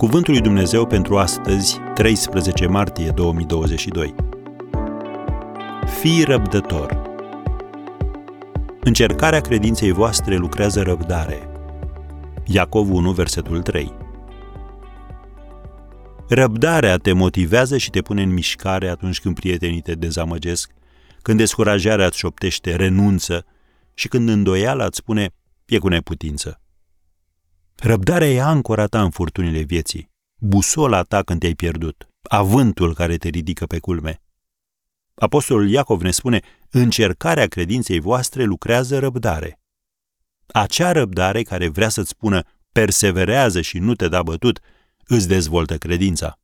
Cuvântul lui Dumnezeu pentru astăzi, 13 martie 2022. Fii răbdător. Încercarea credinței voastre lucrează răbdare. Iacov 1, versetul 3. Răbdarea te motivează și te pune în mișcare atunci când prietenii te dezamăgesc, când descurajarea îți șoptește renunță și când îndoiala îți spune e cu neputință. Răbdarea e ancora ta în furtunile vieții, busola ta când te-ai pierdut, avântul care te ridică pe culme. Apostolul Iacov ne spune, încercarea credinței voastre lucrează răbdare. Acea răbdare care vrea să-ți spună perseverează și nu te da bătut, îți dezvoltă credința.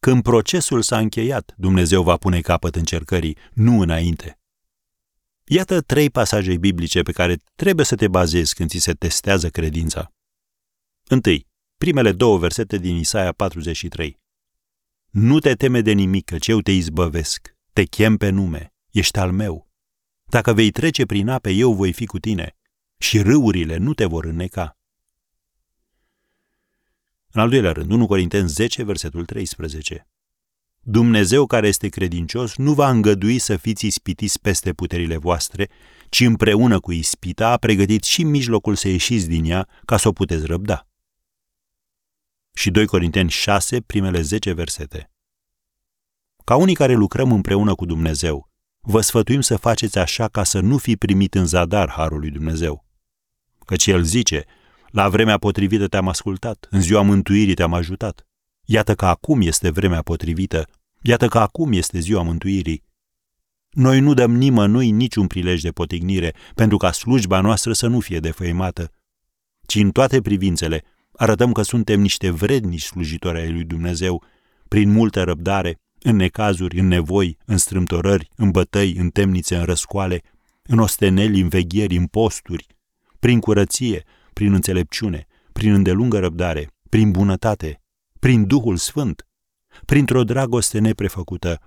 Când procesul s-a încheiat, Dumnezeu va pune capăt încercării, nu înainte. Iată trei pasaje biblice pe care trebuie să te bazezi când ți se testează credința. Întâi, primele două versete din Isaia 43. Nu te teme de nimic, că eu te izbăvesc, te chem pe nume, ești al meu. Dacă vei trece prin ape, eu voi fi cu tine și râurile nu te vor înneca. În al doilea rând, 1 Corinteni 10, versetul 13. Dumnezeu care este credincios nu va îngădui să fiți ispitiți peste puterile voastre, ci împreună cu ispita a pregătit și mijlocul să ieșiți din ea ca să o puteți răbda și 2 Corinteni 6, primele 10 versete. Ca unii care lucrăm împreună cu Dumnezeu, vă sfătuim să faceți așa ca să nu fi primit în zadar harul lui Dumnezeu. Căci El zice, la vremea potrivită te-am ascultat, în ziua mântuirii te-am ajutat. Iată că acum este vremea potrivită, iată că acum este ziua mântuirii. Noi nu dăm nimănui niciun prilej de potignire, pentru ca slujba noastră să nu fie defăimată, ci în toate privințele arătăm că suntem niște vrednici slujitori ai lui Dumnezeu, prin multă răbdare, în necazuri, în nevoi, în strâmtorări, în bătăi, în temnițe, în răscoale, în osteneli, în vegheri, în posturi, prin curăție, prin înțelepciune, prin îndelungă răbdare, prin bunătate, prin Duhul Sfânt, printr-o dragoste neprefăcută,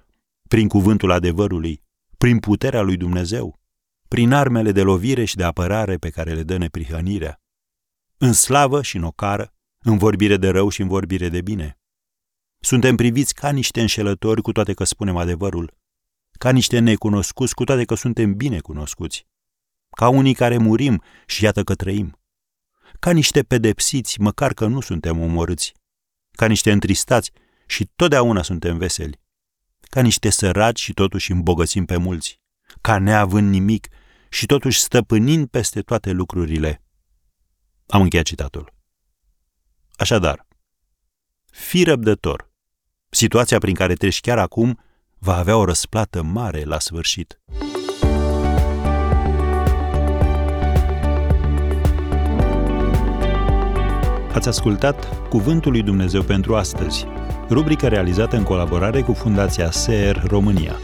prin cuvântul adevărului, prin puterea lui Dumnezeu, prin armele de lovire și de apărare pe care le dă neprihănirea, în slavă și în ocară, în vorbire de rău și în vorbire de bine. Suntem priviți ca niște înșelători cu toate că spunem adevărul, ca niște necunoscuți cu toate că suntem bine cunoscuți, ca unii care murim și iată că trăim, ca niște pedepsiți măcar că nu suntem omorâți, ca niște întristați și totdeauna suntem veseli, ca niște săraci și totuși îmbogățim pe mulți, ca neavând nimic și totuși stăpânind peste toate lucrurile – am încheiat citatul. Așadar, fii răbdător. Situația prin care treci chiar acum va avea o răsplată mare la sfârșit. Ați ascultat Cuvântul lui Dumnezeu pentru astăzi, rubrica realizată în colaborare cu Fundația SER România.